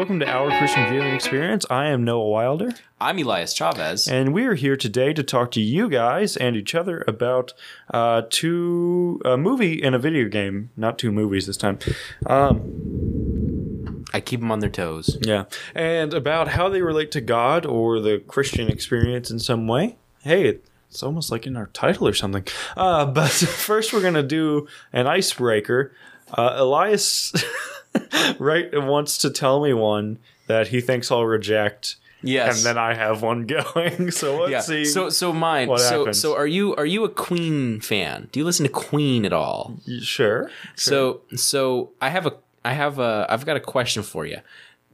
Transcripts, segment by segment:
Welcome to Our Christian Viewing Experience. I am Noah Wilder, I'm Elias Chavez. and we are here today to talk to you guys and each other about uh, two a movie and a video game. Not two movies this time. Um, I keep them on their toes. yeah, and about how they relate to God or the Christian experience in some way. Hey, it's almost like in our title or something. Uh, but first, we're gonna do an icebreaker. Uh, Elias, right, wants to tell me one that he thinks I'll reject. Yes. and then I have one going. So let's yeah. see. So so mine. what so happens. so are you are you a Queen fan? Do you listen to Queen at all? sure. So so I have a I have a I've got a question for you.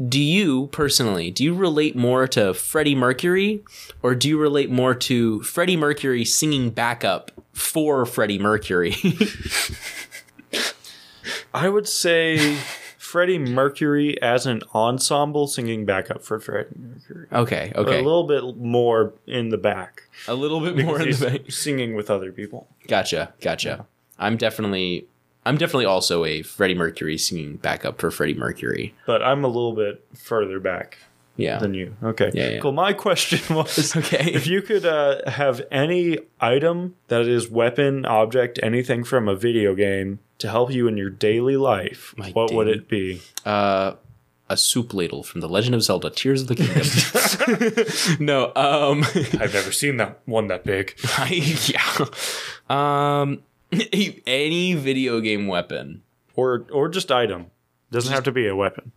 Do you personally do you relate more to Freddie Mercury or do you relate more to Freddie Mercury singing backup for Freddie Mercury? I would say Freddie Mercury as an ensemble singing backup for Freddie Mercury. okay, okay. A little bit more in the back. A little bit more in the back. singing with other people. Gotcha, gotcha. I'm definitely I'm definitely also a Freddie Mercury singing backup for Freddie Mercury. But I'm a little bit further back Yeah. than you. Okay. Yeah, yeah. Cool. My question was Okay. if you could uh, have any item that is weapon, object, anything from a video game to help you in your daily life, My what would it be? uh a soup ladle from The Legend of Zelda Tears of the Kingdom. no, um I've never seen that one that big. I, yeah. Um any video game weapon. or or just item. Doesn't have to be a weapon.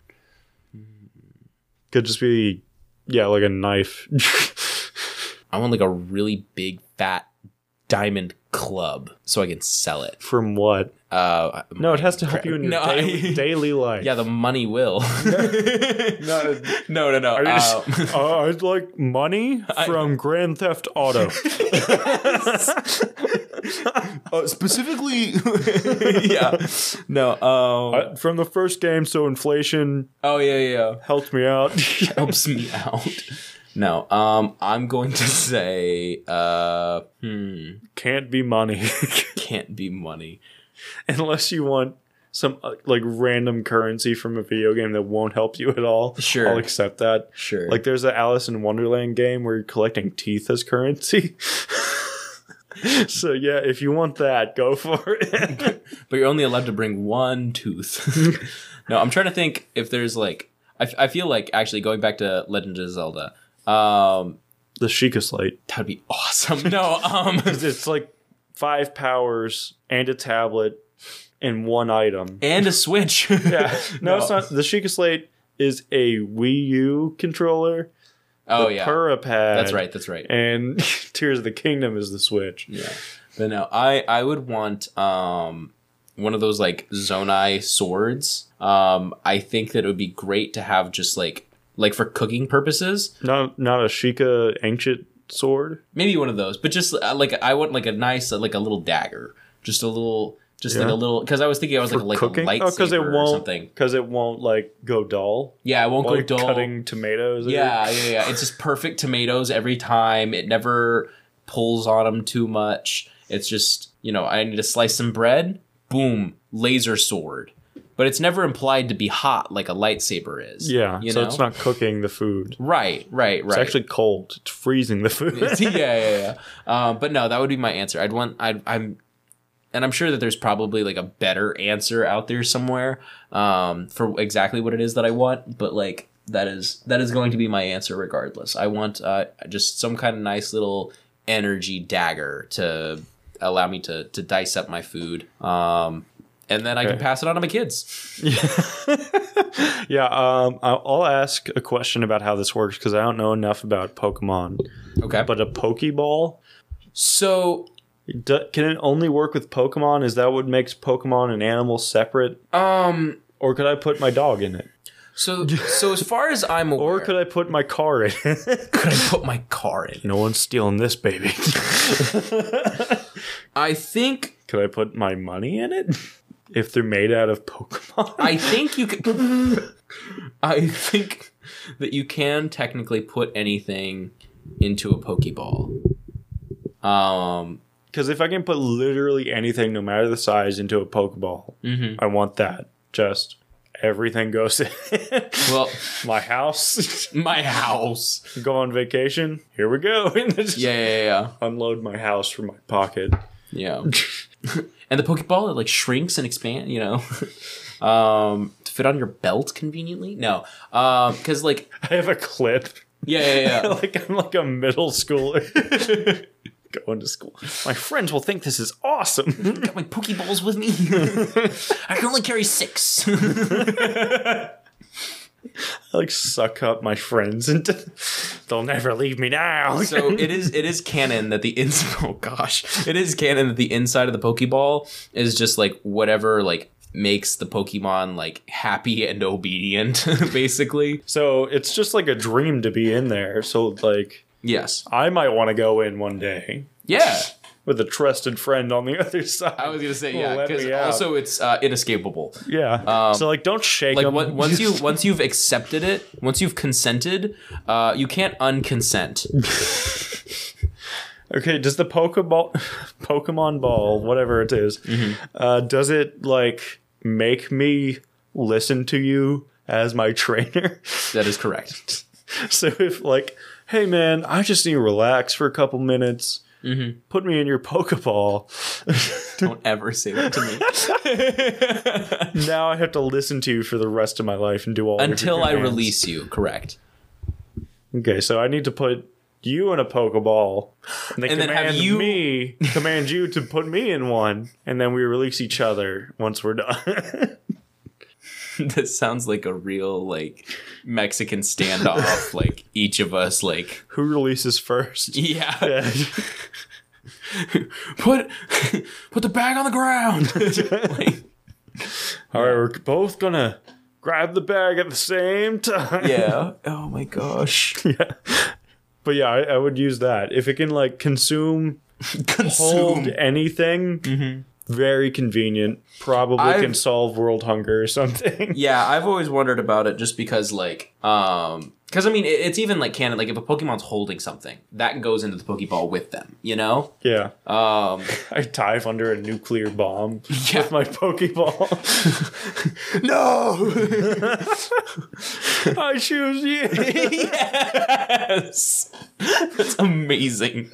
Could just be yeah, like a knife. I want like a really big fat diamond club so I can sell it. From what? Uh No, it has to help you in your No, daily, I- daily life. yeah, the money will. No, no, no, no. Uh, just, uh, I'd like money from Grand Theft Auto. uh, specifically yeah. No, um from the first game, so inflation Oh yeah, yeah, yeah. helped me out. helps me out. No, um, I'm going to say, uh, hmm, Can't be money can't be money. unless you want some uh, like random currency from a video game that won't help you at all. Sure. I'll accept that. Sure. Like there's an Alice in Wonderland game where you're collecting teeth as currency. so yeah, if you want that, go for it. but you're only allowed to bring one tooth. no, I'm trying to think if there's like, I, f- I feel like actually going back to Legend of Zelda, um, the Sheikah Slate. that'd be awesome. No, um, It's like five powers and a tablet and one item. and a Switch. Yeah. No, it's not. The Sheikah Slate is a Wii U controller. Oh the yeah, Purah Pad. that's right. That's right. And Tears of the Kingdom is the Switch. Yeah. But no, I I would want um one of those like Zonai swords. Um I think that it would be great to have just like like for cooking purposes. Not not a Sheikah ancient sword. Maybe one of those, but just uh, like I want like a nice uh, like a little dagger. Just a little just like a little cuz I was thinking I was like like cooking. a lightsaber oh, because it won't. something. Because it won't like go dull. Yeah, it won't go dull. cutting tomatoes. or- Yeah, yeah, yeah. It's just perfect tomatoes every time. It never pulls on them too much. It's just, you know, I need to slice some bread. Boom, laser sword. But it's never implied to be hot like a lightsaber is. Yeah. so know? it's not cooking the food. right, right, right. It's actually cold. It's freezing the food. yeah, yeah, yeah. Um, but no, that would be my answer. I'd want. I'd, I'm, and I'm sure that there's probably like a better answer out there somewhere um, for exactly what it is that I want. But like that is that is going to be my answer regardless. I want uh, just some kind of nice little energy dagger to allow me to to dice up my food. Um, and then I can pass it on to my kids. yeah. Um. I'll I'll ask a question about how this works because I don't know enough about Pokemon. Okay. But a Pokeball. So Do, can it only work with Pokemon? Is that what makes Pokemon and animals separate? um. Or could I put my dog in it? So so as far as I'm aware, Or could I put my car in could I put my car in? no one's stealing this baby. I think could I put my money in it? If they're made out of Pokemon? I think you can. I think that you can technically put anything into a Pokeball. Um. Because if I can put literally anything, no matter the size, into a Pokeball, mhm. I want that. Just everything goes in. Well, my house, my house. go on vacation. Here we go. And then just Yeah, yeah, yeah. Unload my house from my pocket. Yeah. and the Pokeball it like shrinks and expand, you know. um to fit on your belt conveniently? No. Um cuz like I have a clip. yeah, yeah, yeah. like I'm like a middle schooler. Going to school. My friends will think this is awesome. Got my Pokeballs with me. I can only carry 6. I like suck up my friends and they'll never leave me now. so it is it is canon that the ins oh gosh. It is canon that the inside of the Pokeball is just like whatever like makes the Pokemon like happy and obedient basically. So it's just like a dream to be in there. So like Yes. I might want to go in one day Yeah. With a trusted friend on the other side. I was gonna say yeah, because also it's uh, inescapable. yeah. so like don't shake Like them. once you once you've accepted it, once you've consented, uh, you can't unconsent. Okay, does the Pokeball Pokemon ball, whatever it is, Mm-hmm. uh, does it like make me listen to you as my trainer? That is correct. so if like, hey man, I just need to relax for a couple minutes. Mm-hmm. Put me in your Pokeball. Don't ever say that to me now I have to listen to you for the rest of my life and do all until I release you. Correct. Okay, so I need to put you in a Pokeball, and, they And then have you- me, command you to put me in one, and then we release each other once we're done. this sounds like a real like Mexican standoff. like each of us, like Who releases first? yeah, Yeah. put put the bag on the ground. Like, All right, we're both gonna grab the bag at the same time. yeah. Oh my gosh. yeah. But yeah, I, I would use that if it can like consume, hold Consume. anything. Mm-hmm. Very convenient. Probably I've- can solve world hunger or something. Yeah, I've always wondered about it just because, like, um, because I mean, it's even like canon. Like, if a Pokemon's holding something, that goes into the Pokeball with them. You know? Yeah, Um, I dive under a nuclear bomb Yeah. with my Pokeball. no. I choose you. yes, that's amazing.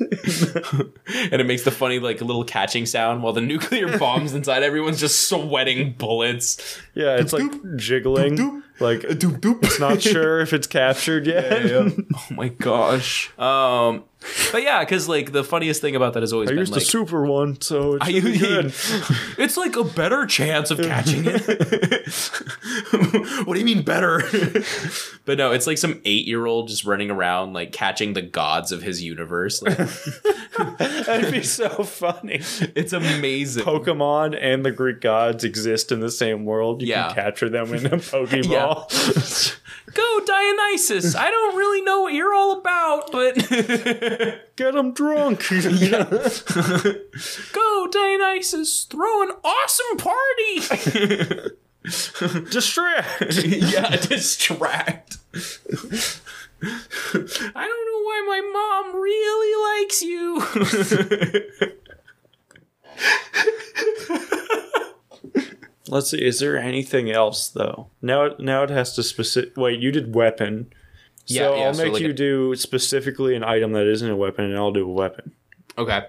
and it makes the funny like little catching sound while the nuclear bombs inside everyone's just sweating bullets. Yeah, it's like jiggling. Like it's not sure if it's captured yet. Oh my gosh. Um, but yeah, because like the funniest thing about that has always I been used like, the super one, so it I should be use- good. It's like a better chance of catching it. what do you mean better? but no, it's like some eight year old just running around like catching the gods of his universe. Like, That'd be so funny. it's amazing. Pokemon and the Greek gods exist in the same world. You Yeah. can capture them in a Pokeball. Go Dionysus! I don't really know what you're all about, but Get them drunk. go Dionysus! Throw an awesome party! Distract. yeah, distract. I don't know why my mom really likes you. Let's see. Is there anything else though? Now, now it has to specific. Wait, you did weapon. Yeah, so yeah, I'll so make like you a- do specifically an item that isn't a weapon, and I'll do a weapon. okay.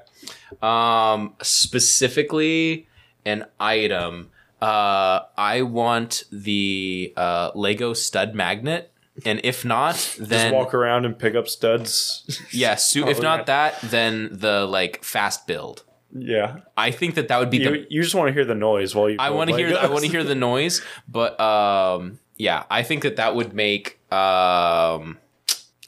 Um, specifically an item. Uh, I want the uh, Lego stud magnet, and if not, Just then walk around and pick up studs. yeah, su- if Oh, not that, then the like fast build. yeah. I think that that would be the You, you just want to hear the noise while you. I want to hear. I want to hear the noise, but um, yeah, I think that that would make. Um,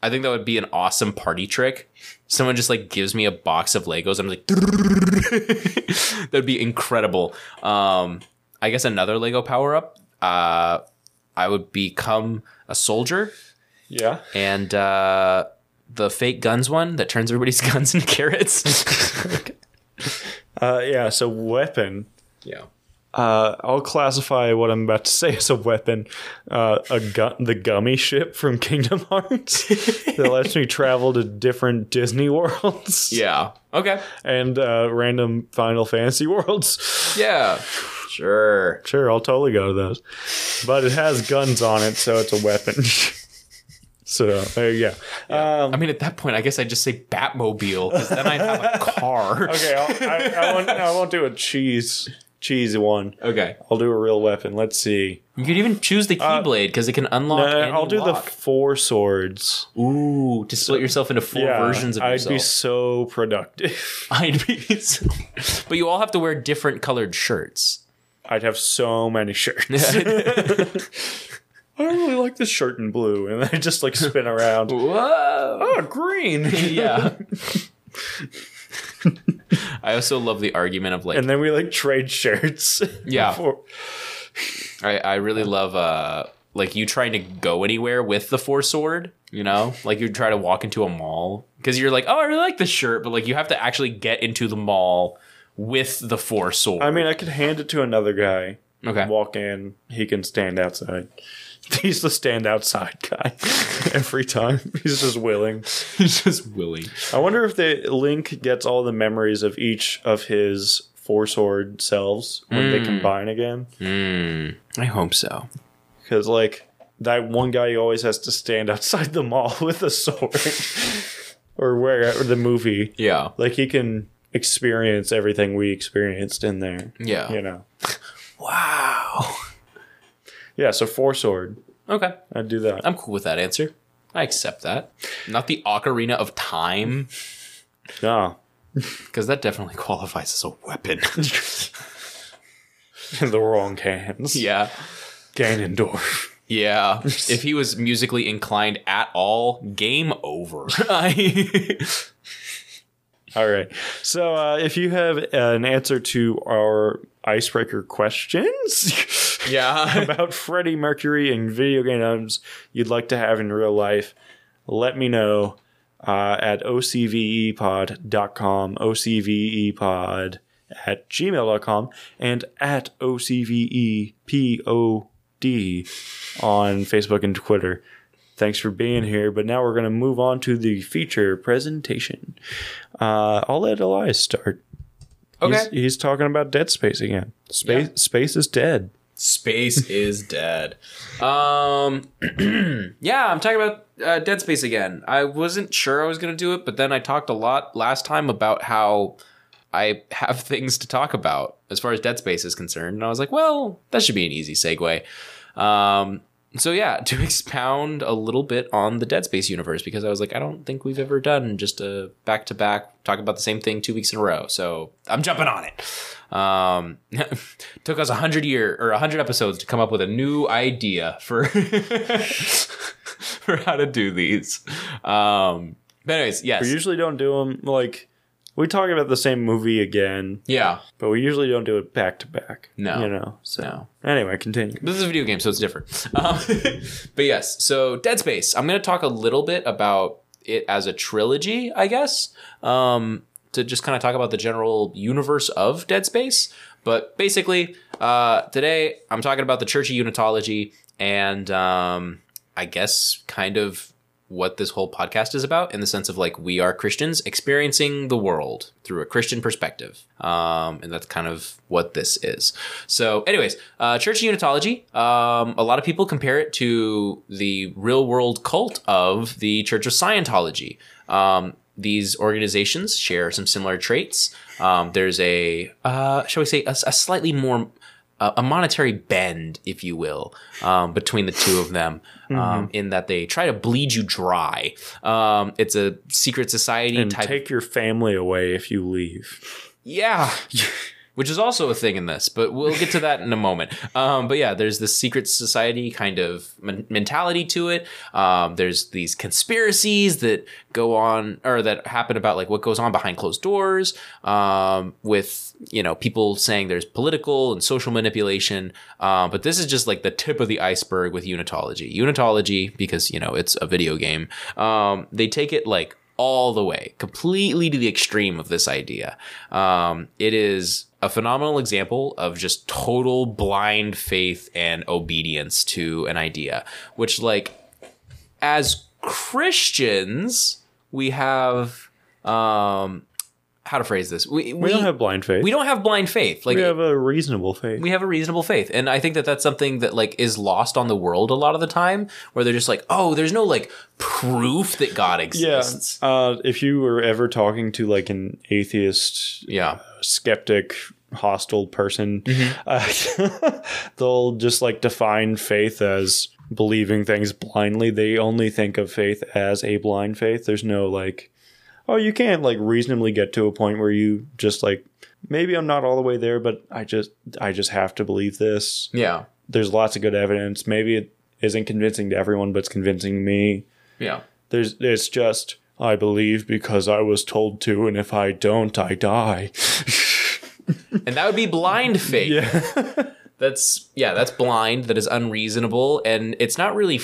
I think that would be an awesome party trick. Someone just like gives me a box of Legos. I'm like, that'd be incredible. Um, I guess another Lego power up. Uh, I would become a soldier, Yeah. and uh, the fake guns one that turns everybody's guns into carrots. Uh, yeah. So weapon. yeah. Uh, I'll classify what I'm about to say as a weapon. Uh, a gu- the gummy ship from Kingdom Hearts that lets me travel to different Disney worlds. Yeah. Okay. And uh, random Final Fantasy worlds. Yeah. Sure. Sure, I'll totally go to those. But it has guns on it, so it's a weapon. so there you go. Um, I mean, at that point, I guess I'd just say Batmobile, because then I'd have a car. okay, I'll, I, I, won't, I won't do a cheese cheesy one. Okay. I'll do a real weapon. Let's see. You could even choose the Keyblade because it can unlock. Uh, any I'll do lock. the four swords. Ooh, to split yourself into four versions of I'd yourself. be so productive. I'd be. So, but you all have to wear different colored shirts. I'd have so many shirts. I really like this shirt in blue, and I just like spin around. Whoa! oh, green. Yeah. I also love the argument of like and then we like trade shirts. Yeah. Before- I, I really love uh like you trying to go anywhere with the four sword, you know? Like you try to walk into a mall because you're like, "Oh, I really like this shirt," but like you have to actually get into the mall with the four sword. I mean, I could hand it to another guy. okay. Walk in, he can stand outside. He's the stand outside guy every time. He's just willing. He's just willing. I wonder if the Link gets all the memories of each of his four sword selves when they combine again. Mm, I hope so. Because like that one guy always has to stand outside the mall with a sword, or where or the movie. Yeah. Like he can experience everything we experienced in there. Yeah. You know. Wow. Yeah. So four sword. Okay. I'd do that. I'm cool with that answer. I accept that. Not the Ocarina of Time, Yeah. because that definitely qualifies as a weapon. In the wrong hands. yeah. Ganondorf. Yeah. If he was musically inclined at all, game over. I- All right. So uh, if you have an answer to our icebreaker questions yeah. about Freddie Mercury and video games you'd like to have in real life, let me know uh, at ocvepod.com, ocvepod at gmail.com, and at ocvepod on Facebook and Twitter. Thanks for being here, but now we're going to move on to the feature presentation. Uh, I'll let Elias start. Okay. He's, he's talking about Dead Space again. Space space is dead. Space is dead. Um, yeah, I'm talking about uh, Dead Space again. I wasn't sure I was going to do it, but then I talked a lot last time about how I have things to talk about as far as Dead Space is concerned. And I was like, well, that should be an easy segue. Um, so yeah, to expound a little bit on the Dead Space universe, because I was like, I don't think we've ever done just a back to back talk about the same thing two weeks in a row. So I'm jumping on it. Um, took us a hundred year or a hundred episodes to come up with a new idea for for how to do these. Um, but anyways, yes, We usually don't do them like we talk about the same movie again, yeah. but we usually don't do it back to back. No. you know. So No. anyway, continue. This is a video game, so it's different. Um, but yes, so Dead Space. I'm going to talk a little bit about it as a trilogy, I guess, um, to just kind of talk about the general universe of Dead Space. But basically, uh, today I'm talking about the Church of Unitology and um, I guess kind of what this whole podcast is about in the sense of like we are Christians experiencing the world through a Christian perspective. Um, and that's kind of what this is. So, anyways, uh, Church Unitology, um, a lot of people compare it to the real world cult of the Church of Scientology. Um, these organizations share some similar traits. Um, there's a, uh, shall we say, a, a slightly more a a monetary bend, if you will, um, between the two of them, um, in that they try to bleed you dry. Um, it's a secret society And type. take your family away if you leave. yeah. Which is also a thing in this, but we'll get to that in a moment. Um, but yeah, there's this secret society kind of men- mentality to it. Um, there's these conspiracies that go on or that happen about like what goes on behind closed doors um, with you know people saying there's political and social manipulation. Um, but this is just like the tip of the iceberg with Unitology. Unitology, because you know it's a video game, um, they take it like all the way, completely to the extreme of this idea. Um, it is a phenomenal example of just total blind faith and obedience to an idea, which, like, as Christians, we have, um, how to phrase this? We, We don't have blind faith. we don't have blind faith. Like, we have a reasonable faith. we have a reasonable faith and i think that that's something that like is lost on the world a lot of the time where they're just like oh there's no like proof that god yeah. exists Uh, if you were ever talking to like an atheist, yeah skeptic, hostile person, Mm-hmm. uh, they'll just like define faith as believing things blindly. They only think of faith as a blind faith. There's no like, oh, you can't like reasonably get to a point where you just like maybe I'm not all the way there, but I just I just have to believe this. yeah There's lots of good evidence. Maybe it isn't convincing to everyone, but it's convincing me. yeah There's it's just I believe because I was told to, and if I don't, I die. and that would be blind faith yeah. that's yeah that's blind that is unreasonable and it's not really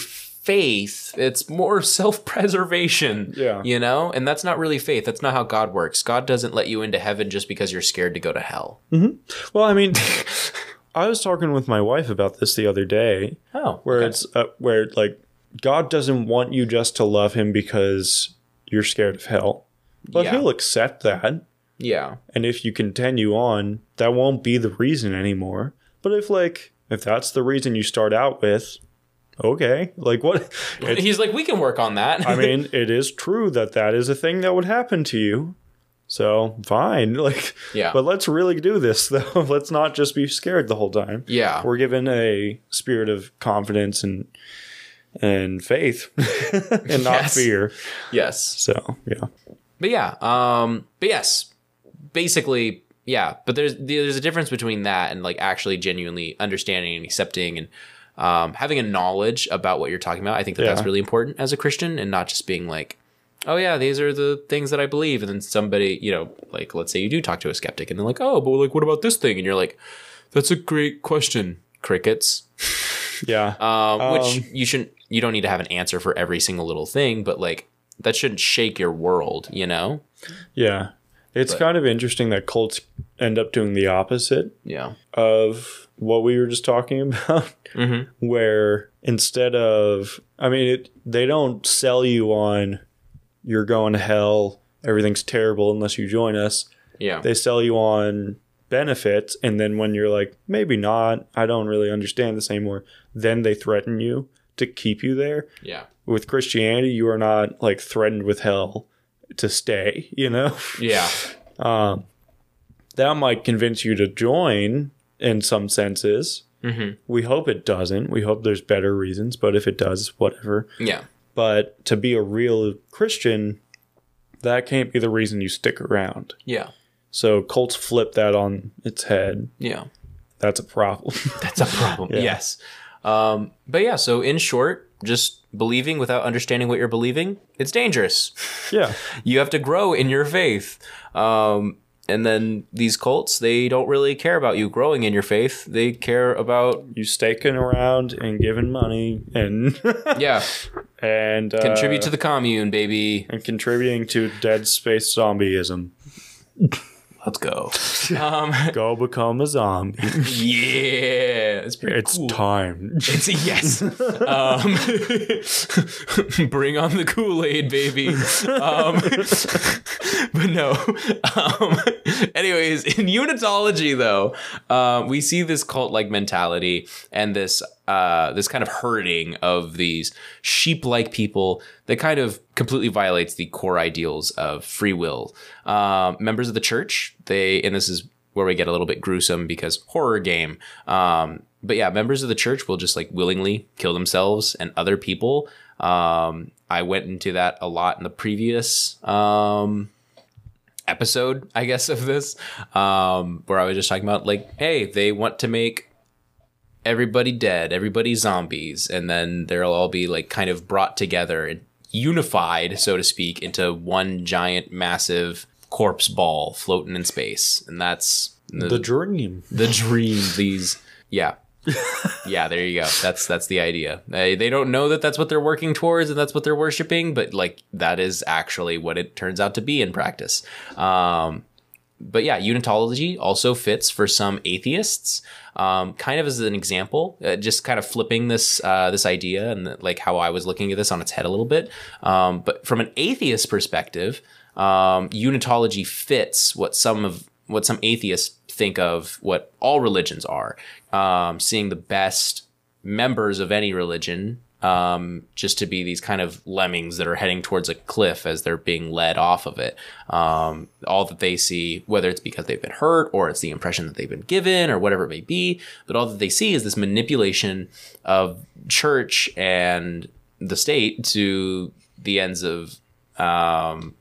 faith it's more self-preservation Yeah. you know and that's not really faith that's not how god works god doesn't let you into heaven just because you're scared to go to hell Well, I mean, I was talking with my wife about this the other day, oh where okay. it's uh, where like God doesn't want you just to love Him because you're scared of hell, but Yeah. He'll accept that. yeah And if you continue on, that won't be the reason anymore. But if like if that's the reason you start out with, okay, like what? He's like we can work on that I mean, it is true that that is a thing that would happen to you. So fine, like, Yeah. But let's really do this though. let's not just be scared the whole time. yeah We're given a spirit of confidence and and faith, and not Yes. fear. yes So yeah, But yeah, um, but yes, basically, yeah. But there's there's a difference between that and like actually genuinely understanding and accepting and um, having a knowledge about what you're talking about. I think that that's really important as a Christian and not just being like, oh yeah, these are the things that I believe, and then somebody, you know, like let's say you do talk to a skeptic and they're like, oh, but like what about this thing? And you're like, that's a great question, crickets. yeah. Um, which Um, you shouldn't. You don't need to have an answer for every single little thing, but like that shouldn't shake your world, you know? Yeah. It's But- kind of interesting that cults end up doing the opposite Yeah. of what we were just talking about, Mm-hmm. where instead of, I mean, it, they don't sell you on you're going to hell, everything's terrible unless you join us. Yeah. They sell you on benefits, and then when you're like, maybe not, I don't really understand this anymore, then they threaten you to keep you there. yeah. With Christianity, you are not like threatened with hell to stay, you know? Yeah. Um, that might convince you to join in some senses. Mm-hmm. We hope it doesn't. We hope there's better reasons, but if it does, whatever. Yeah. But to be a real Christian, that can't be the reason you stick around. Yeah. So cults flip that on its head. Yeah. That's a problem. That's a problem. Yeah. Yes. Um, but yeah, so in short, just believing without understanding what you're believing, it's dangerous. yeah. You have to grow in your faith. Um, and then these cults, they don't really care about you growing in your faith. They care about, You staking around and giving money and yeah, and uh, contribute to the commune, baby. and contributing to dead space zombieism. Let's go. Um, Go become a zombie. yeah. It's pretty It's cool. time. It's a yes. um, bring on the Kool Aid, baby. Um, but no. Um, anyways, in unitology, though, uh, we see this cult like mentality and this uh, this kind of herding of these sheep like people that kind of completely violates the core ideals of free will. Um, members of the church, they, and this is where we get a little bit gruesome because horror game. Um, but yeah, members of the church will just like willingly kill themselves and other people. Um, I went into that a lot in the previous um, episode, I guess, of this, um, where I was just talking about like, hey, they want to make everybody dead, everybody zombies, and then they'll all be like kind of brought together and unified, so to speak, into one giant, massive corpse ball floating in space, and that's The dream. the dream these yeah. Yeah there you go. That's that's the idea. They, they don't know that that's what they're working towards and that's what they're worshiping but like that is actually what it turns out to be in practice. Um but yeah, unitology also fits for some atheists. Um, kind of as an example, uh, just kind of flipping this uh, this idea and like how I was looking at this on its head a little bit. Um, but from an atheist perspective, um, unitology fits what some of what some atheists think of what all religions are. Um, seeing the best members of any religion um, just to be these kind of lemmings that are heading towards a cliff as they're being led off of it. Um, all that they see, whether it's because they've been hurt or it's the impression that they've been given or whatever it may be, but all that they see is this manipulation of church and the state to the ends of um,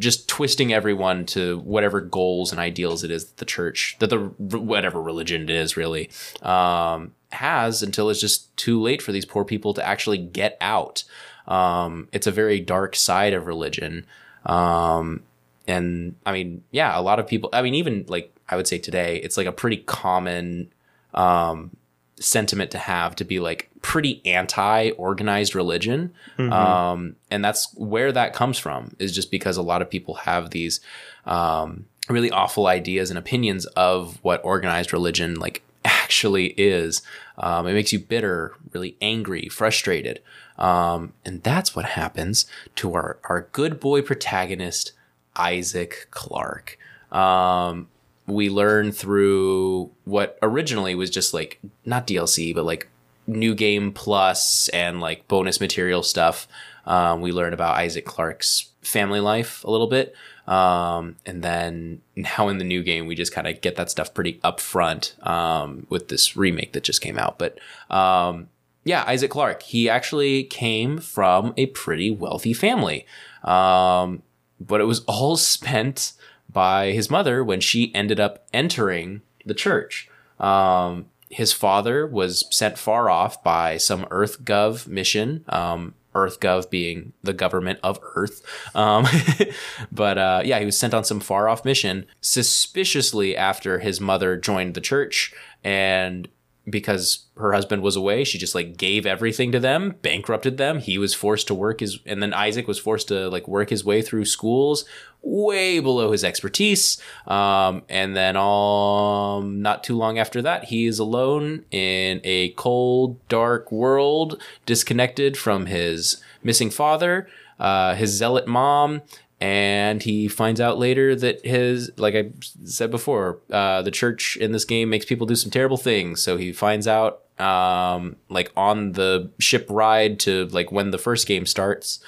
just twisting everyone to whatever goals and ideals it is that the church, that the whatever religion it is, really um, has until it's just too late for these poor people to actually get out. Um, it's a very dark side of religion. Um, and I mean, yeah, a lot of people, I mean, even like I would say today, it's like a pretty common um, sentiment to have to be like pretty anti organized religion. Mm-hmm. Um, and that's where that comes from, is just because a lot of people have these um, really awful ideas and opinions of what organized religion like actually is. Um, it makes you bitter, really angry, frustrated. Um, and that's what happens to our, our good boy protagonist, Isaac Clarke. Um, we learn through what originally was just like not DLC, but like new game plus and like bonus material stuff. Um, we learn about Isaac Clarke's family life a little bit. Um, and then now in the new game, we just kind of get that stuff pretty upfront um, with this remake that just came out. But um, yeah, Isaac Clarke, he actually came from a pretty wealthy family. Um, but it was all spent by his mother when she ended up entering the church. Um, his father was sent far off by some EarthGov mission. Um, EarthGov being the government of Earth. Um, but uh, yeah, he was sent on some far off mission suspiciously after his mother joined the church. And because her husband was away, she just like gave everything to them, bankrupted them. He was forced to work his, and then Isaac was forced to like work his way through schools way below his expertise. Um, and then, um, not too long after that, he is alone in a cold, dark world, disconnected from his missing father, uh, his zealot mom, and he finds out later that his like i said before uh, the church in this game makes people do some terrible things. So he finds out um, like on the ship ride to like when the first game starts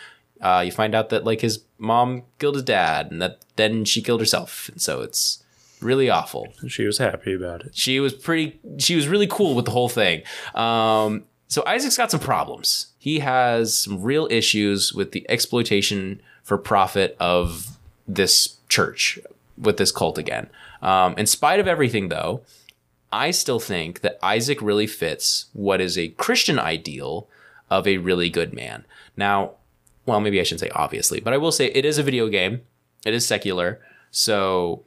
uh, you find out that like his mom killed his dad and that then she killed herself. And so it's really awful. She was happy about it. She was pretty she was really cool with the whole thing. Um, so isaac's got some problems. He has some real issues with the exploitation for profit of this church with this cult again. Um, in spite of everything, though, I still think that Isaac really fits what is a Christian ideal of a really good man. Now, well, maybe I shouldn't say obviously, but I will say it is a video game. It is secular. So,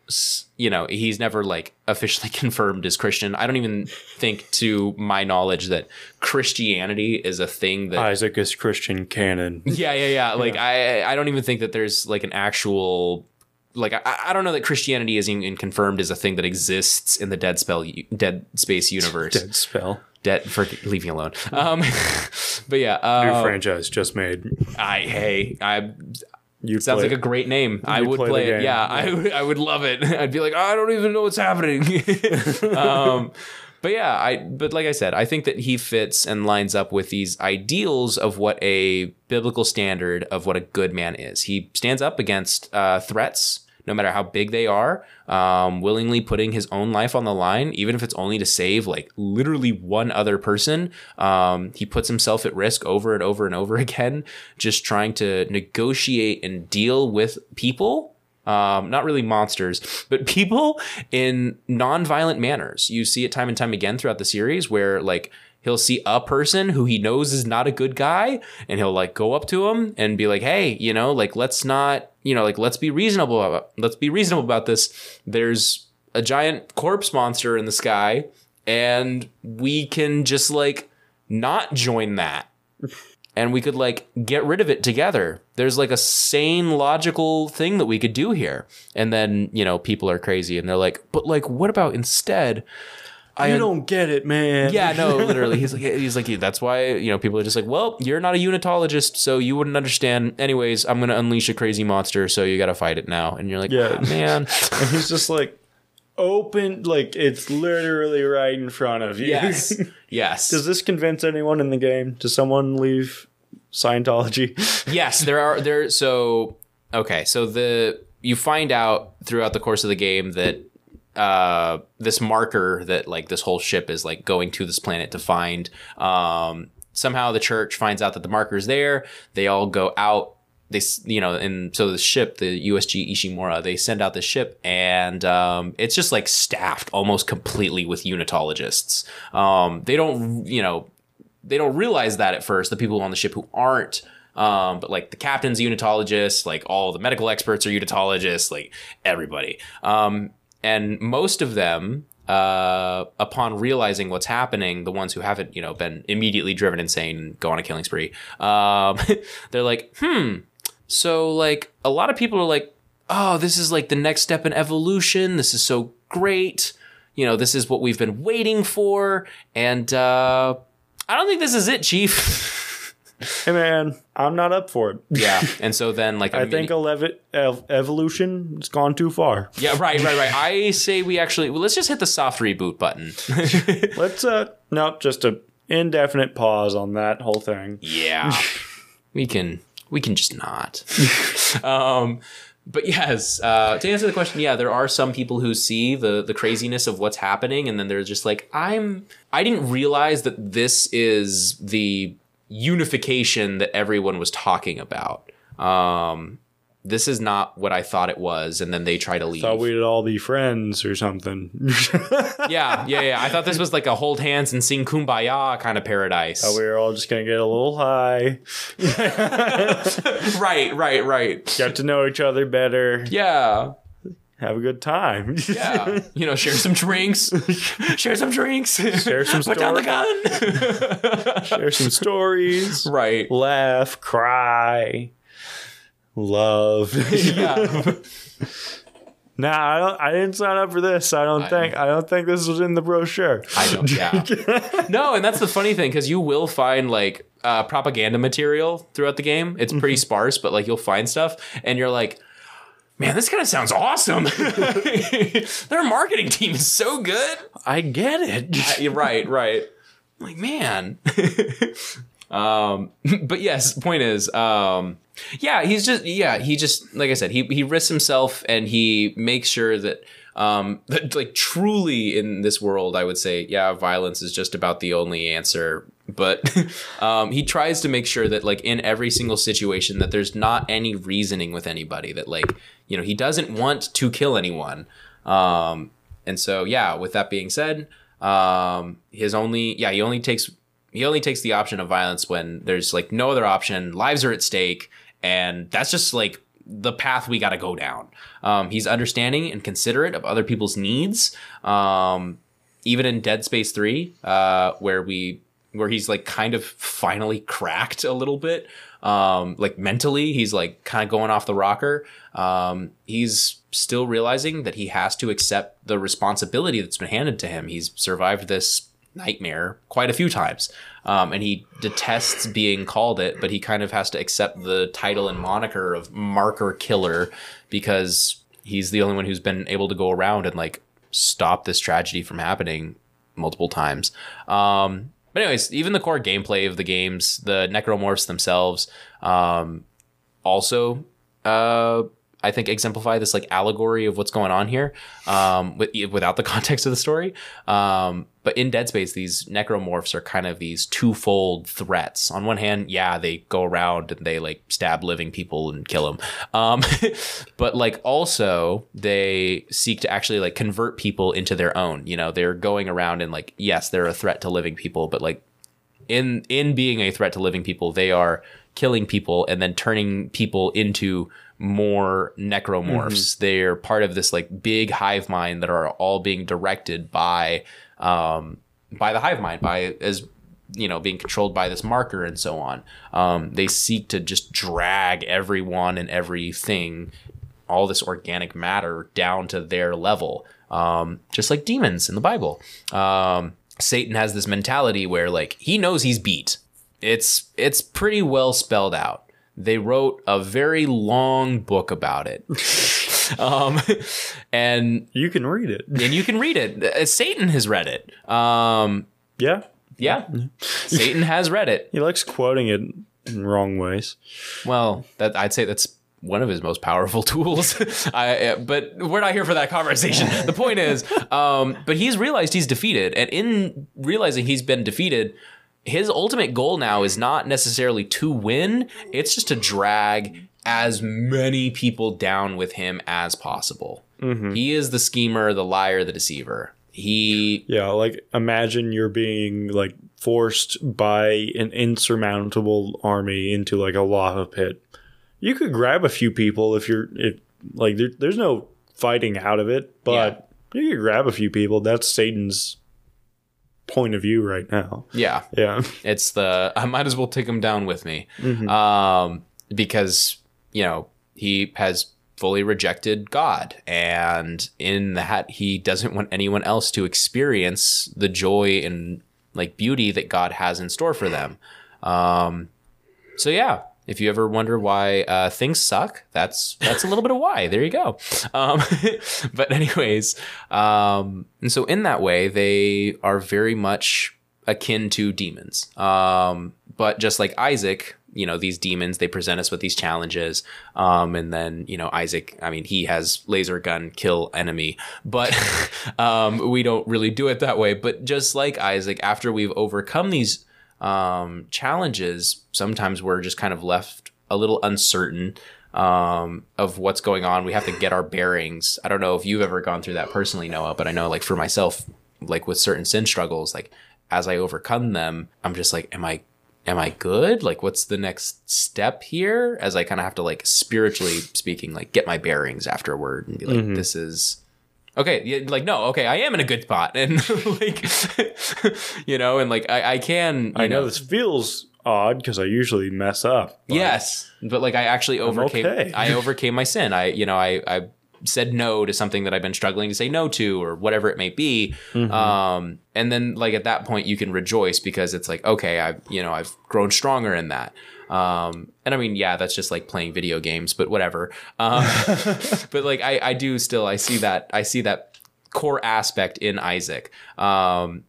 you know, he's never like officially confirmed as Christian. I don't even think, to my knowledge, that Christianity is a thing that Isaac is Christian canon. Yeah, yeah, yeah. Like, yeah. I, I don't even think that there's like an actual like I, I, don't know that Christianity is even confirmed as a thing that exists in the Dead Spell Dead Space universe. Dead Spell. Dead for leaving alone. Um, but yeah, uh, new franchise just made. I hey I you sounds like a great name. I would play, play it. Yeah, yeah, I would. I would love it. I'd be like, I don't even know what's happening. um, but yeah, I. But like I said, I think that he fits and lines up with these ideals of what a biblical standard of what a good man is. He stands up against uh, threats no matter how big they are, um, willingly putting his own life on the line, even if it's only to save like literally one other person. Um, he puts himself at risk over and over and over again, just trying to negotiate and deal with people um, not really monsters, but people in non-violent manners. You see it time and time again throughout the series where like he'll see a person who he knows is not a good guy and he'll like go up to him and be like hey you know like let's not you know like let's be reasonable about let's be reasonable about this there's a giant corpse monster in the sky and we can just like not join that and we could like get rid of it together. There's like a sane, logical thing that we could do here. And then, you know, people are crazy and they're like, but like, what about instead? I you don't get it, man. yeah, no, literally. He's like, he's like, that's why you know people are just like, well, you're not a unitologist, so you wouldn't understand. Anyways, I'm gonna unleash a crazy monster, so you got to fight it now. And you're like, Yeah. "Ah, man, And he's just like open, like it's literally right in front of you. yes, yes, Does this convince anyone in the game? Does someone leave Scientology? yes. There are there. So okay, so the you find out throughout the course of the game that uh this marker that like this whole ship is like going to this planet to find. Um somehow the church finds out that the marker's there. They all go out. They you know and so the ship the usg ishimura they send out the ship and um it's just like staffed almost completely with unitologists. Um they don't you know they don't realize that at first the people on the ship who aren't um, but like the captain's a unitologist, like all the medical experts are unitologists, like everybody. Um, and most of them, uh, upon realizing what's happening, the ones who haven't, you know, been immediately driven insane and go on a killing spree, um, they're like, hmm. So like a lot of people are like, oh, this is like the next step in evolution. This is so great. You know, this is what we've been waiting for. And uh, I don't think this is it, Chief. hey man, I'm not up for it. yeah. And so then, like, I think elev- ev- evolution has gone too far. yeah, right, right, right. I say we actually, well, let's just hit the soft reboot button. Let's uh no, just a indefinite pause on that whole thing. yeah. we can, we can just not. um, but yes, uh, to answer the question, yeah, there are some people who see the the craziness of what's happening, and then they're just like, I'm. I didn't realize that this is the unification that everyone was talking about. Um, this is not what I thought it was, and then they try to leave. Thought we'd all be friends or something. yeah, yeah, yeah. I thought this was like a hold hands and sing kumbaya kind of paradise. we were all just gonna get a little high, right, right, right. get to know each other better, Yeah. Have a good time. Yeah, you know, share some drinks, share some drinks, Share some stories. put down the gun. Share some stories. right. Laugh, cry, love. Yeah. nah, I don't. I didn't sign up for this. I don't think. I don't think this was in the brochure. I don't. Yeah. No, and that's the funny thing because you will find like uh, propaganda material throughout the game. It's pretty sparse, but like you'll find stuff, and you're like. Man, this kind of sounds awesome. Their marketing team is so good. I get it. Right, right. I'm like, man. um, but yes, point is, um, yeah, he's just, yeah, he just, like I said, he, he risks himself and he makes sure that, um, that like truly in this world, I would say, yeah, violence is just about the only answer. But, um, he tries to make sure that like in every single situation that there's not any reasoning with anybody that like, you know, he doesn't want to kill anyone. Um, and so, yeah, with that being said, um, his only, yeah, he only takes, he only takes the option of violence when there's like no other option. Lives are at stake. And that's just like the path we got to go down. Um, he's understanding and considerate of other people's needs. Um, even in Dead Space 3, uh, where we, where he's like kind of finally cracked a little bit. Um, like mentally, he's like kind of going off the rocker. Um, he's still realizing that he has to accept the responsibility that's been handed to him. He's survived this nightmare quite a few times. Um, and he detests being called it, but he kind of has to accept the title and moniker of marker killer because he's the only one who's been able to go around and like stop this tragedy from happening multiple times. Um, but anyways, even the core gameplay of the games, the necromorphs themselves, um, also, uh, I think exemplify this like allegory of what's going on here, um, with, without the context of the story. Um, but in Dead Space, these necromorphs are kind of these twofold threats. On one hand, yeah, they go around and they like stab living people and kill them. Um, but like also they seek to actually like convert people into their own. You know, they're going around and like yes, they're a threat to living people, but like in in being a threat to living people, they are killing people and then turning people into more necromorphs. They're part of this like big hive mind that are all being directed by um by the hive mind by as you know being controlled by this marker and so on. Um, they seek to just drag everyone and everything all this organic matter down to their level um, just like demons in the bible. Um, satan has this mentality where like he knows he's beat. It's it's pretty well spelled out they wrote a very long book about it um, and You can read it. and you can read it Uh, satan has read it um, Yeah. yeah satan has read it He likes quoting it in wrong ways. Well, that I'd say that's one of his most powerful tools. I, uh, but we're not here for that conversation. The point is, um, but he's realized he's defeated, and in realizing he's been defeated, his ultimate goal now is not necessarily to win. It's just to drag as many people down with him as possible. Mm-hmm. He is the schemer, the liar, the deceiver. He Yeah, like imagine you're being like forced by an insurmountable army into like a lava pit. You could grab a few people if you're if like there, there's no fighting out of it, but you could grab a few people. That's Satan's point of view right now. yeah, Yeah. It's the I might as well take him down with me, um, because you know he has fully rejected God, and in that he doesn't want anyone else to experience the joy and like beauty that God has in store for them. Um, so yeah. If you ever wonder why uh, things suck, that's that's a little bit of why. There you go. Um, but anyways, um, and so in that way, they are very much akin to demons. Um, but just like Isaac, you know, these demons, they present us with these challenges. Um, and then, you know, Isaac, I mean, he has laser gun, kill enemy, but, um, we don't really do it that way. But just like Isaac, after we've overcome these, um, challenges, sometimes we're just kind of left a little uncertain um, of what's going on. We have to get our bearings. I don't know if you've ever gone through that personally, Noah, but I know like for myself, like with certain sin struggles, like as I overcome them, I'm just like, am I am I good? Like what's the next step here? As I kind of have to like spiritually speaking, like get my bearings afterward and be like, this is okay yeah, like no okay i am in a good spot and like you know and like i, I can I know this feels odd because I usually mess up. yes but like i actually overcame okay. i overcame my sin i you know i i said no to something that i've been struggling to say no to or whatever it may be. Um and then like at that point you can rejoice because it's like okay i've you know i've grown stronger in that. Um and i mean yeah that's just like playing video games but whatever. Um but like i i do still i see that i see that core aspect in isaac. Um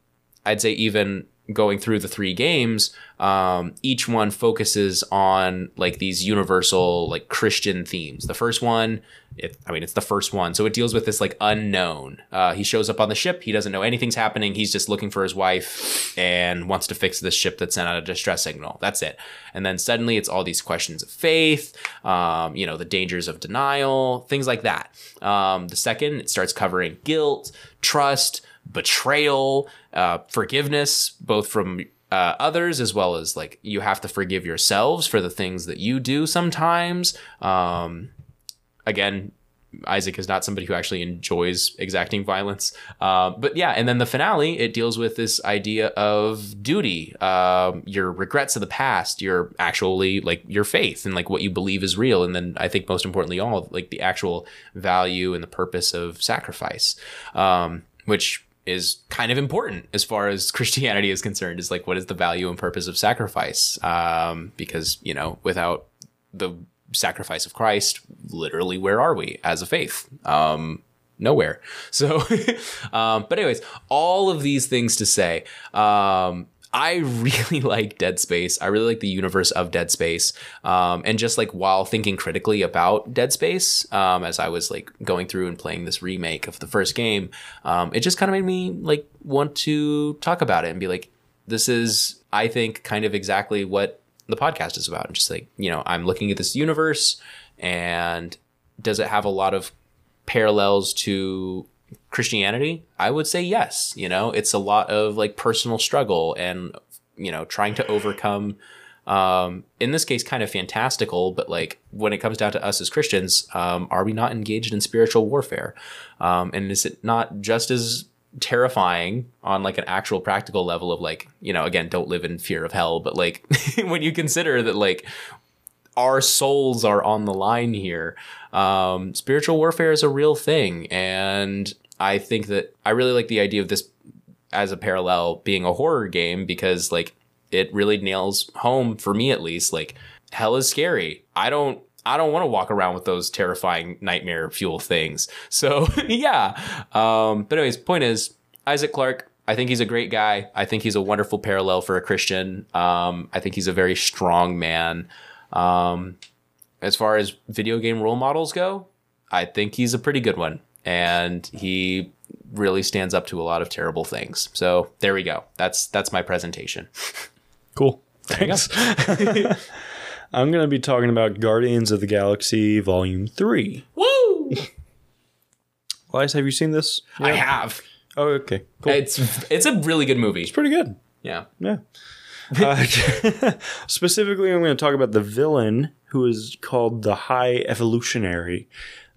I'd say even going through the three games, um, each one focuses on like these universal like Christian themes. The first one, it, I mean, it's the first one, so it deals with this like unknown. Uh, he shows up on the ship. He doesn't know anything's happening. He's just looking for his wife and wants to fix this ship that sent out a distress signal. That's it. And then suddenly it's all these questions of faith, um, you know, the dangers of denial, things like that. Um, the second, it starts covering guilt, trust, betrayal, uh, forgiveness, both from uh, others as well as like you have to forgive yourselves for the things that you do sometimes. Um, again, Isaac is not somebody who actually enjoys exacting violence. Uh, but yeah, and then the finale, it deals with this idea of duty, um, your regrets of the past, your actually like your faith and like what you believe is real. And then I think most importantly, all like the actual value and the purpose of sacrifice, um, which is kind of important as far as Christianity is concerned, is like what is the value and purpose of sacrifice? Um, because, you know, without the sacrifice of Christ, literally, where are we as a faith? Um, nowhere. So, um, but anyways, all of these things to say, um, I really like Dead Space. I really like the universe of Dead Space. Um, and just like while thinking critically about Dead Space, um, as I was like going through and playing this remake of the first game, um, it just kind of made me like want to talk about it and be like, this is, I think, kind of exactly what the podcast is about. And just like, you know, I'm looking at this universe and does it have a lot of parallels to Christianity? I would say yes. You know, it's a lot of like personal struggle and, you know, trying to overcome, um, in this case, kind of fantastical, but like when it comes down to us as Christians, um, are we not engaged in spiritual warfare? Um, and is it not just as terrifying on like an actual practical level of like you know again don't live in fear of hell but like when you consider that like our souls are on the line here um, spiritual warfare is a real thing and i think that i really like the idea of this as a parallel being a horror game because like it really nails home for me at least like hell is scary i don't I don't want to walk around with those terrifying nightmare fuel things. So yeah. Um, but anyways, point is Isaac Clarke. I think he's a great guy. I think he's a wonderful parallel for a Christian. Um, I think he's a very strong man. Um, as far as video game role models go, I think he's a pretty good one, and he really stands up to a lot of terrible things. So there we go. That's that's my presentation. Cool. Thanks. I'm going to be talking about Guardians of the Galaxy Volume 3. Woo! Elias, have you seen this? I have. Oh, okay. Cool. It's it's a really good movie. It's pretty good. Yeah. Yeah. Uh, specifically, I'm going to talk about the villain who is called the High Evolutionary,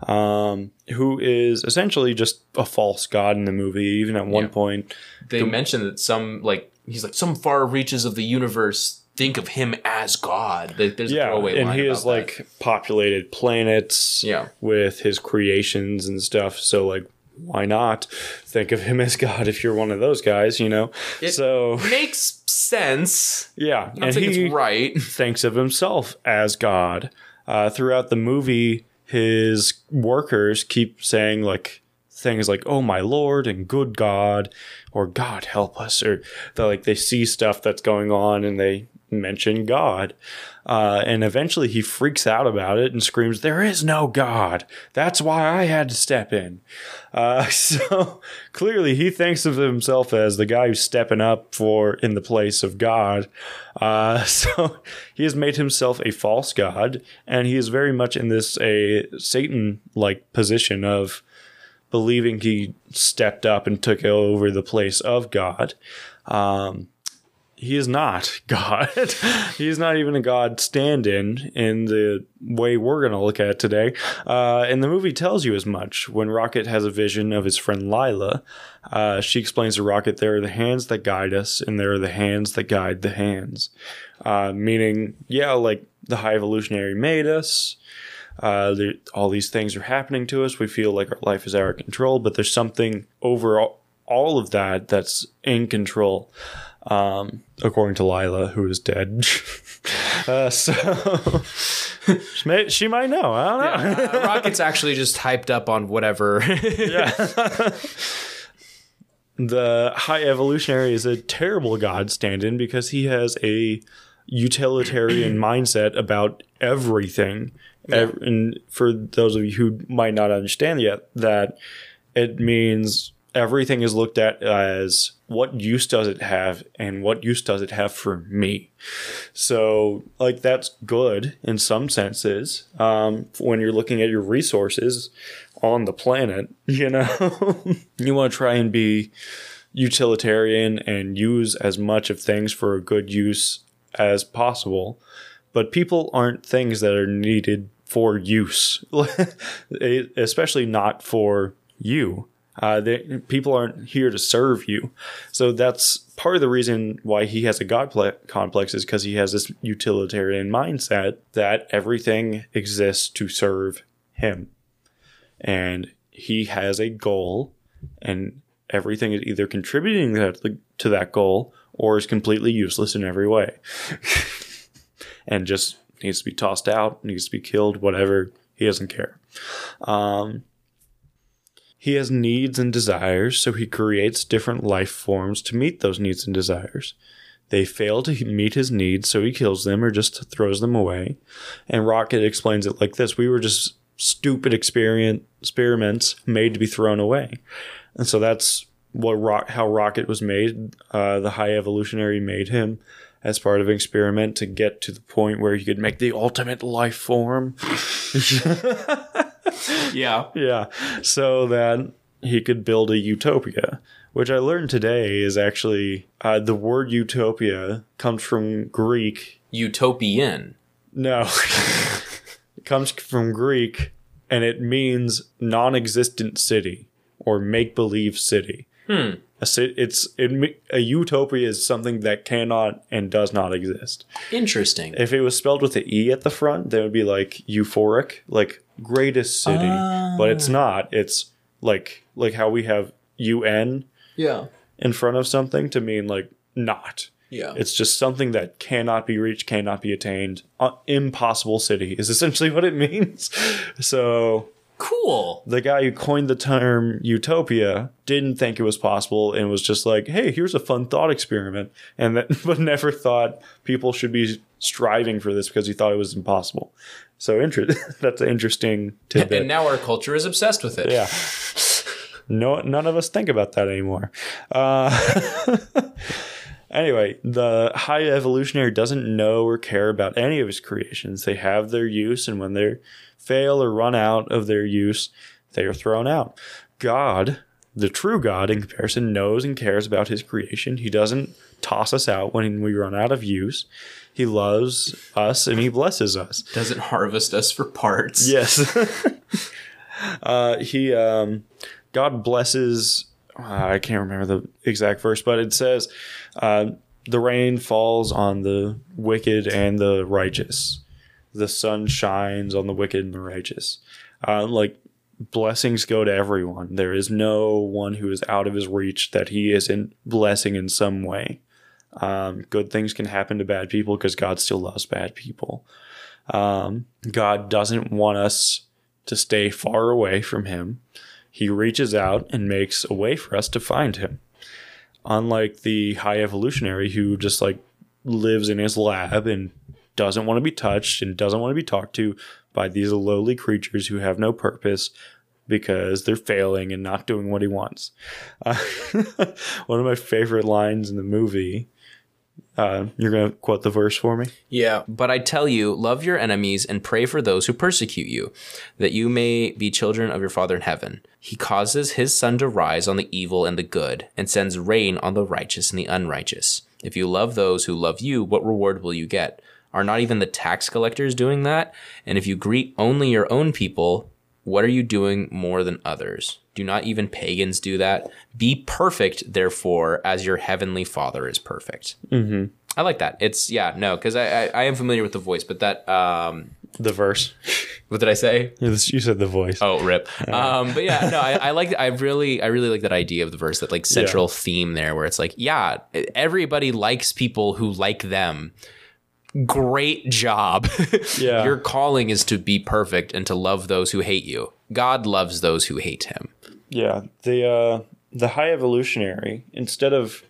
um, who is essentially just a false god in the movie. Even at one Yeah. point, They mentioned that some like he's like some far reaches of the universe think of him as God. There- There's a yeah, and he has that. like populated planets. Yeah. with his creations and stuff. So like, why not think of him as God if you're one of those guys? You know. It- so makes sense. yeah, I don't think it's right. thinks of himself as God. Uh, throughout the movie, his workers keep saying like things like "Oh my Lord" and "Good God" or "God help us," or like they see stuff that's going on and they mention God. Uh, and eventually he freaks out about it and screams, There is no God. That's why I had to step in. Uh, so clearly he thinks of himself as the guy who's stepping up for in the place of God. Uh, so he has made himself a false God, and he is very much in this a Satan like position of believing he stepped up and took over the place of God. Um, he is not God. He's not even a God stand in in the way we're going to look at today. Uh, and the movie tells you as much. When Rocket has a vision of his friend Lylla, uh, she explains to Rocket, There are the hands that guide us, and there are the hands that guide the hands. Uh, meaning, yeah, like the high evolutionary made us. Uh, there, all these things are happening to us. We feel like our life is out of control, but there's something over all, all of that that's in control um, according to Lylla, who is dead. uh, so she, may, she might know. I don't know. Uh, Rocket's actually just hyped up on whatever. yeah. the high evolutionary is a terrible god stand-in because he has a utilitarian mindset about everything. Ev- and for those of you who might not understand yet, that it means everything is looked at as what use does it have and what use does it have for me. So, like, that's good in some senses um, when you're looking at your resources on the planet. You know, you want to try and be utilitarian and use as much of things for a good use as possible. But people aren't things that are needed for use, especially not for you. Uh, people aren't here to serve you. So that's part of the reason why he has a God ple- complex is because he has this utilitarian mindset that everything exists to serve him. And he has a goal, and everything is either contributing that, to that goal or is completely useless in every way. and just needs to be tossed out, needs to be killed, whatever. He doesn't care. Um, he has needs and desires, so he creates different life forms to meet those needs and desires. They fail to meet his needs, so he kills them or just throws them away. And Rocket explains it like this We were just stupid experiment, experiments made to be thrown away. And so that's what Rock, how Rocket was made. Uh, the high evolutionary made him as part of an experiment to get to the point where he could make the ultimate life form. yeah. Yeah. So that he could build a utopia, which I learned today is actually uh, the word utopia comes from Greek. Utopian. No, it comes from Greek and it means non existent city or make believe city. Hmm. A, it's it, a utopia is something that cannot and does not exist. Interesting. If it was spelled with an e at the front, then it would be like euphoric, like greatest city. But it's not. It's like like how we have un yeah. in front of something to mean like not. Yeah. It's just something that cannot be reached, cannot be attained. Uh, impossible city is essentially what it means. So cool. the guy who coined the term utopia didn't think it was possible and was just like, "Hey, here's a fun thought experiment," and that, but never thought people should be striving for this because he thought it was impossible. So inter- that's an interesting tidbit. And now our culture is obsessed with it. Yeah. No, none of us think about that anymore. Uh, anyway, the high evolutionary doesn't know or care about any of his creations. They have their use, and when they fail or run out of their use, they are thrown out. God, the true God, in comparison, knows and cares about his creation. He doesn't toss us out when we run out of use. He loves us and he blesses us. Doesn't harvest us for parts. Yes. uh, he um, God blesses. Uh, I can't remember the exact verse, but it says, uh, "The rain falls on the wicked and the righteous. The sun shines on the wicked and the righteous." Uh, like blessings go to everyone. There is no one who is out of his reach that he isn't blessing in some way. Um, good things can happen to bad people because God still loves bad people. Um, God doesn't want us to stay far away from Him. He reaches out and makes a way for us to find Him. Unlike the high evolutionary who just like lives in his lab and doesn't want to be touched and doesn't want to be talked to by these lowly creatures who have no purpose because they're failing and not doing what he wants. Uh, one of my favorite lines in the movie. Uh, you're gonna quote the verse for me. Yeah. But I tell you, love your enemies and pray for those who persecute you, that you may be children of your Father in heaven. He causes his sun to rise on the evil and the good, and sends rain on the righteous and the unrighteous. If you love those who love you, what reward will you get? Are not even the tax collectors doing that? And if you greet only your own people, what are you doing more than others? Do not even pagans do that? Be perfect, therefore, as your heavenly Father is perfect. Mm-hmm. I like that. It's yeah, no, because I, I I am familiar with the voice, but that um, The verse. what did I say? You said the voice. Oh, rip. Um, but yeah, no, I, I like. I really, I really like that idea of the verse, that like central theme there, where it's like, yeah, everybody likes people who like them. Great job. Yeah. Your calling is to be perfect and to love those who hate you. God loves those who hate him. Yeah, the uh, the high evolutionary instead of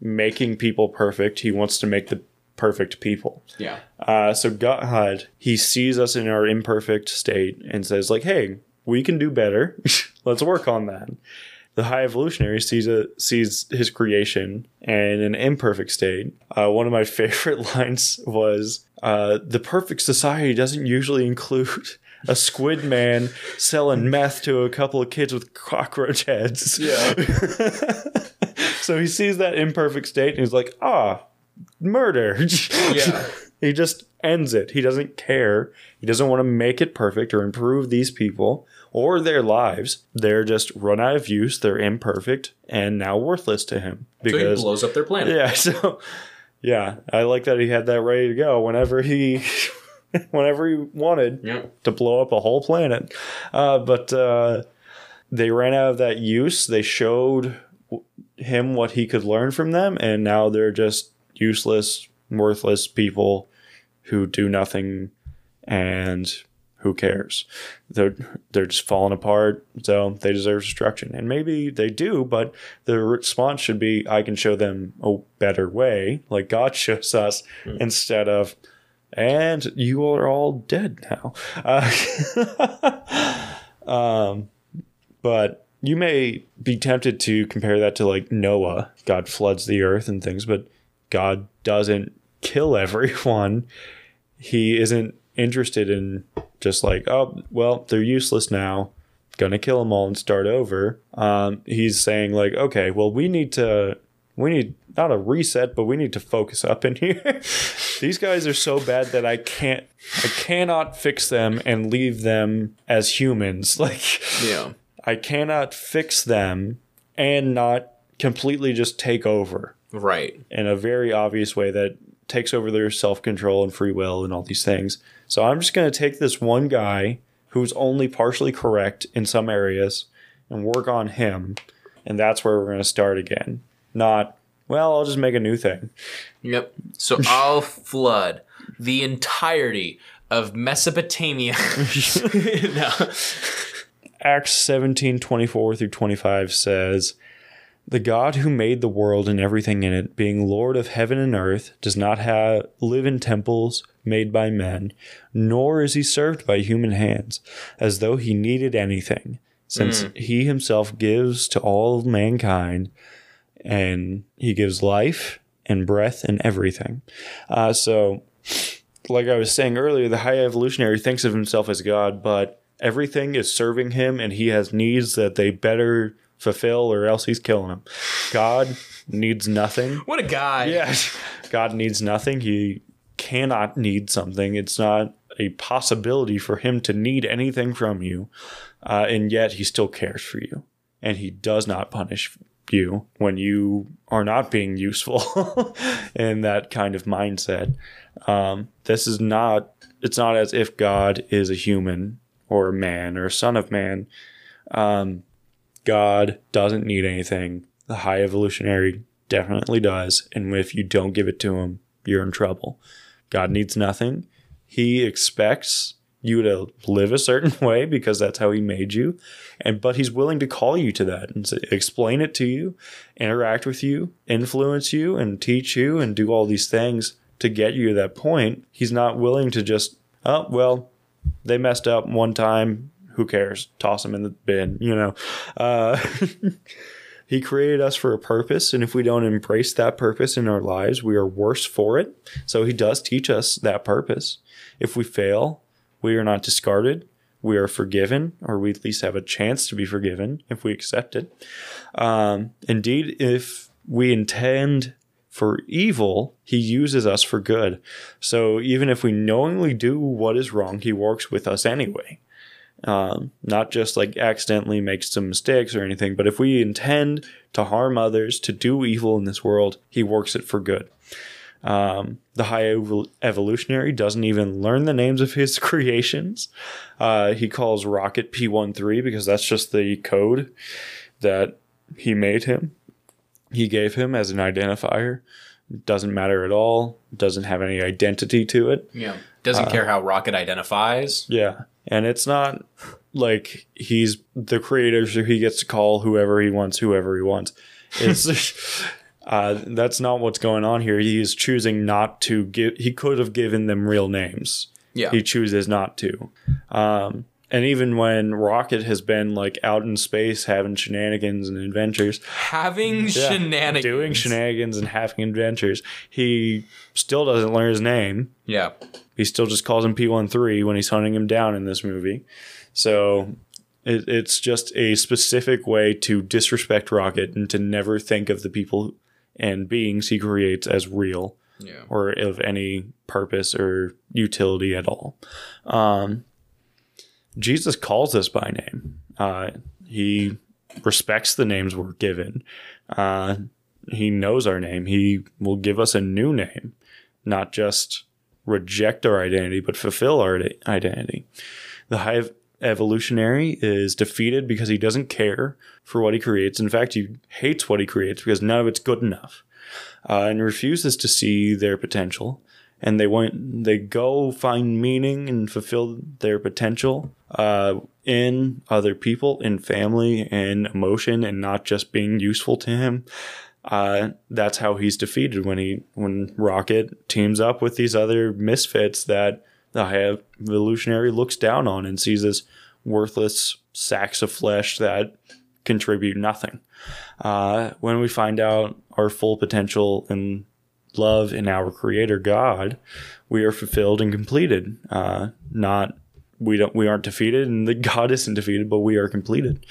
making people perfect, he wants to make the perfect people. Yeah. Uh, so God, he sees us in our imperfect state and says, like, "Hey, we can do better. Let's work on that." The high evolutionary sees a, sees his creation in an imperfect state. Uh, one of my favorite lines was, uh, "The perfect society doesn't usually include." A squid man selling meth to a couple of kids with cockroach heads. Yeah. so he sees that imperfect state and he's like, ah, murder. Yeah. he just ends it. He doesn't care. He doesn't want to make it perfect or improve these people or their lives. They're just run out of use. They're imperfect and now worthless to him because he blows up their planet. yeah. So yeah, I like that he had that ready to go whenever he. Whenever he wanted Yep. to blow up a whole planet, uh, but uh, they ran out of that use. They showed him what he could learn from them, and now they're just useless, worthless people who do nothing and who cares. They're they're just falling apart, so they deserve destruction. And maybe they do, but the response should be I can show them a better way, like God shows us, instead of and you are all dead now. Uh, um, but you may be tempted to compare that to like Noah. God floods the earth and things, but God doesn't kill everyone. He isn't interested in just like, oh, well, they're useless now. Gonna kill them all and start over. Um, he's saying like, okay, well, we need to, we need not a reset, but we need to focus up in here. These guys are so bad that I can't, I cannot fix them and leave them as humans. Like, Yeah. I cannot fix them and not completely just take over Right. in a very obvious way that takes over their self control and free will and all these things. So I'm just going to take this one guy who's only partially correct in some areas and work on him. And that's where we're going to start again. Not, well, I'll just make a new thing. Yep. So I'll flood the entirety of Mesopotamia. no. Acts 17 24 through 25 says, The God who made the world and everything in it, being Lord of heaven and earth, does not have, live in temples made by men, nor is he served by human hands, as though he needed anything, since he himself gives to all mankind, and he gives life and breath and everything. Uh, so, like I was saying earlier, the high evolutionary thinks of himself as God, but everything is serving him and he has needs that they better fulfill or else he's killing them. God needs nothing. What a guy. Yes. God needs nothing. He cannot need something. It's not a possibility for him to need anything from you. Uh, and yet he still cares for you. And he does not punish you when you are not being useful in that kind of mindset. Um, this is not, it's not as if God is a human or a man or a son of man. Um, God doesn't need anything. The high evolutionary definitely does. And if you don't give it to him, you're in trouble. God needs nothing. He expects you to live a certain way because that's how he made you. And but he's willing to call you to that and explain it to you, interact with you, influence you and teach you and do all these things to get you to that point. He's not willing to just, oh, well, they messed up one time. Who cares? Toss them in the bin, you know. Uh, he created us for a purpose, and if we don't embrace that purpose in our lives, we are worse for it. So he does teach us that purpose. If we fail, we are not discarded. We are forgiven, or we at least have a chance to be forgiven if we accept it. Um, indeed, if we intend for evil, he uses us for good. So even if we knowingly do what is wrong, he works with us anyway. Um, not just like accidentally makes some mistakes or anything, but if we intend to harm others, to do evil in this world, he works it for good. Um, the high evol- evolutionary doesn't even learn the names of his creations. Uh, he calls Rocket P13 because that's just the code that he made him. He gave him as an identifier. Doesn't matter at all. Doesn't have any identity to it. Yeah. Doesn't care how Rocket identifies. Yeah. And it's not like he's the creator, so he gets to call whoever he wants, whoever he wants. It's uh, that's not what's going on here. He is choosing not to give. He could have given them real names. Yeah. He chooses not to. Um, and even when Rocket has been like out in space having shenanigans and adventures, Having Yeah, shenanigans. doing shenanigans and having adventures, he still doesn't learn his name. Yeah. He still just calls him P13 when he's hunting him down in this movie. So it, it's just a specific way to disrespect Rocket and to never think of the people and beings he creates as real Yeah. or of any purpose or utility at all. Um, Jesus calls us by name. Uh, he respects the names we're given. Uh, he knows our name. He will give us a new name, not just reject our identity, but fulfill our identity. The high evolutionary is defeated because he doesn't care for what he creates. In fact, he hates what he creates because none of it's good enough, uh, and refuses to see their potential. And they want they go find meaning and fulfill their potential uh, in other people, in family, in emotion, and not just being useful to him. Uh, that's how he's defeated when he when Rocket teams up with these other misfits that the high evolutionary looks down on and sees as worthless sacks of flesh that contribute nothing. Uh, when we find out our full potential and love in our Creator God, we are fulfilled and completed. Uh, not we don't we aren't defeated, and the God isn't defeated, but we are completed.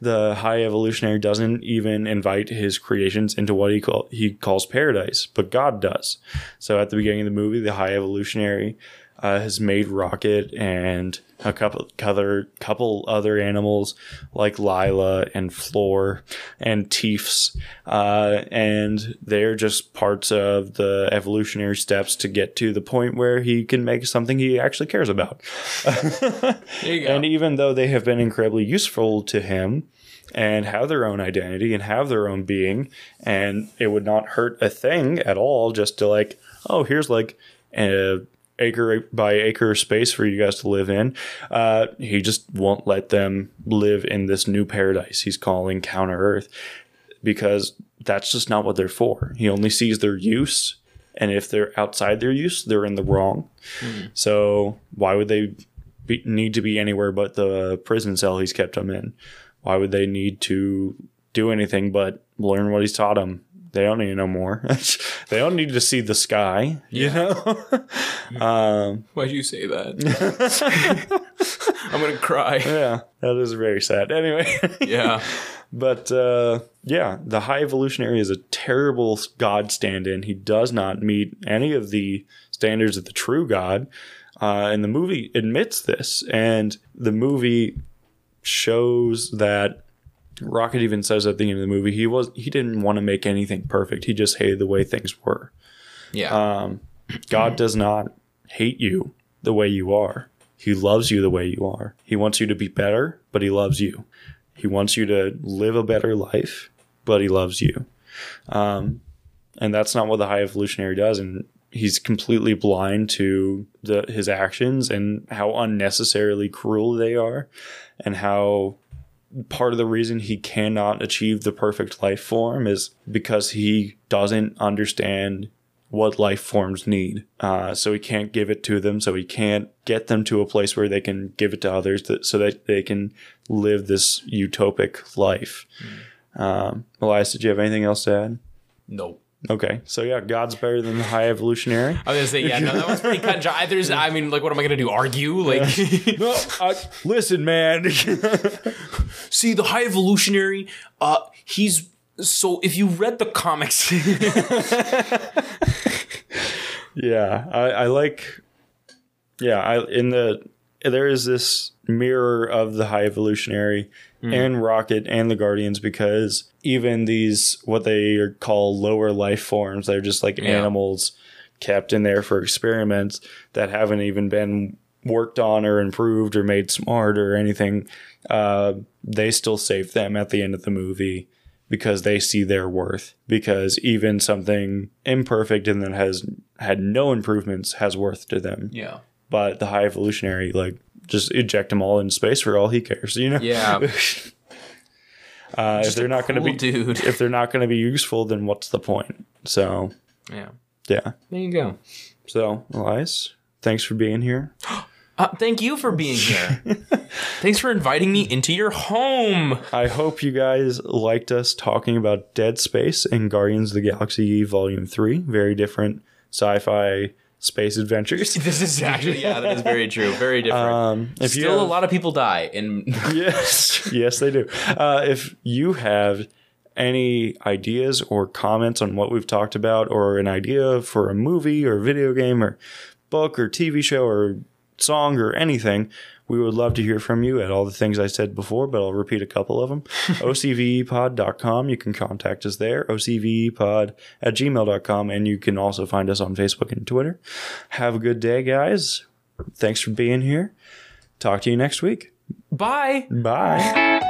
The high evolutionary doesn't even invite his creations into what he call he calls paradise, but God does. So at the beginning of the movie, the high evolutionary uh, has made Rocket and a couple other couple other animals like Lylla and Floor and Teefs, uh, and they're just parts of the evolutionary steps to get to the point where he can make something he actually cares about. There you go. And even though they have been incredibly useful to him and have their own identity and have their own being, and it would not hurt a thing at all just to like, oh, here's like a acre by acre space for you guys to live in. Uh, he just won't let them live in this new paradise he's calling Counter Earth because that's just not what they're for. He only sees their use. And if they're outside their use, they're in the wrong. So why would they be, need to be anywhere but the prison cell he's kept them in? Why would they need to do anything but learn what he's taught them? They don't need to know more. they don't need to see the sky, you know? um, Why'd you say that? I'm gonna cry. yeah, that is very sad. Anyway, Yeah. but uh, yeah, the High Evolutionary is a terrible God stand in. He does not meet any of the standards of the true God. Uh, and the movie admits this. And the movie shows that Rocket even says at the end of the movie he was he didn't want to make anything perfect. He just hated the way things were. Yeah. Um, God does not hate you the way you are. He loves you the way you are. He wants you to be better, but he loves you. He wants you to live a better life, but he loves you. Um, and that's not what the high evolutionary does. And he's completely blind to the, his actions and how unnecessarily cruel they are, and how part of the reason he cannot achieve the perfect life form is because he doesn't understand what life forms need. Uh, so he can't give it to them. So he can't get them to a place where they can give it to others that, so that they can live this utopic life. Um, Elias, did you have anything else to add? nope. Okay. So yeah, God's better than the high evolutionary. I was gonna say, yeah, no, that was pretty cut and dry. There's, I mean, like, what am I gonna do? Argue? Like, no, I, listen, man. see, the high evolutionary, uh, he's so. If you read the comics, Yeah, I, I like. Yeah, I in the there is this mirror of the high evolutionary and Rocket and the Guardians because even these what they call lower life forms, they're just like animals kept in there for experiments that haven't even been worked on or improved or made smart or anything. Uh, they still save them at the end of the movie because they see their worth. Because even something imperfect and that has had no improvements has worth to them. yeah, But the high evolutionary, like, just eject them all in space for all he cares, you know? yeah, Uh, if they're not going to be, dude. if they're not going to be useful, then what's the point? So, yeah. yeah. There you go. So, Elias, thanks for being here. Uh, thank you for being here. Thanks for inviting me into your home. I hope you guys liked us talking about Dead Space and Guardians of the Galaxy Volume 3. Very different sci fi space adventures. This is actually, yeah, that is very true. Very different. Um, if Still, have- a lot of people die, and yes, yes, they do. Uh, if you have any ideas or comments on what we've talked about, or an idea for a movie or video game or book or TV show or song or anything, we would love to hear from you at all the things I said before, but I'll repeat a couple of them. OCVpod.com. You can contact us there. OCVpod at gmail.com. And you can also find us on Facebook and Twitter. Have a good day, guys. Thanks for being here. Talk to you next week. bye. Bye.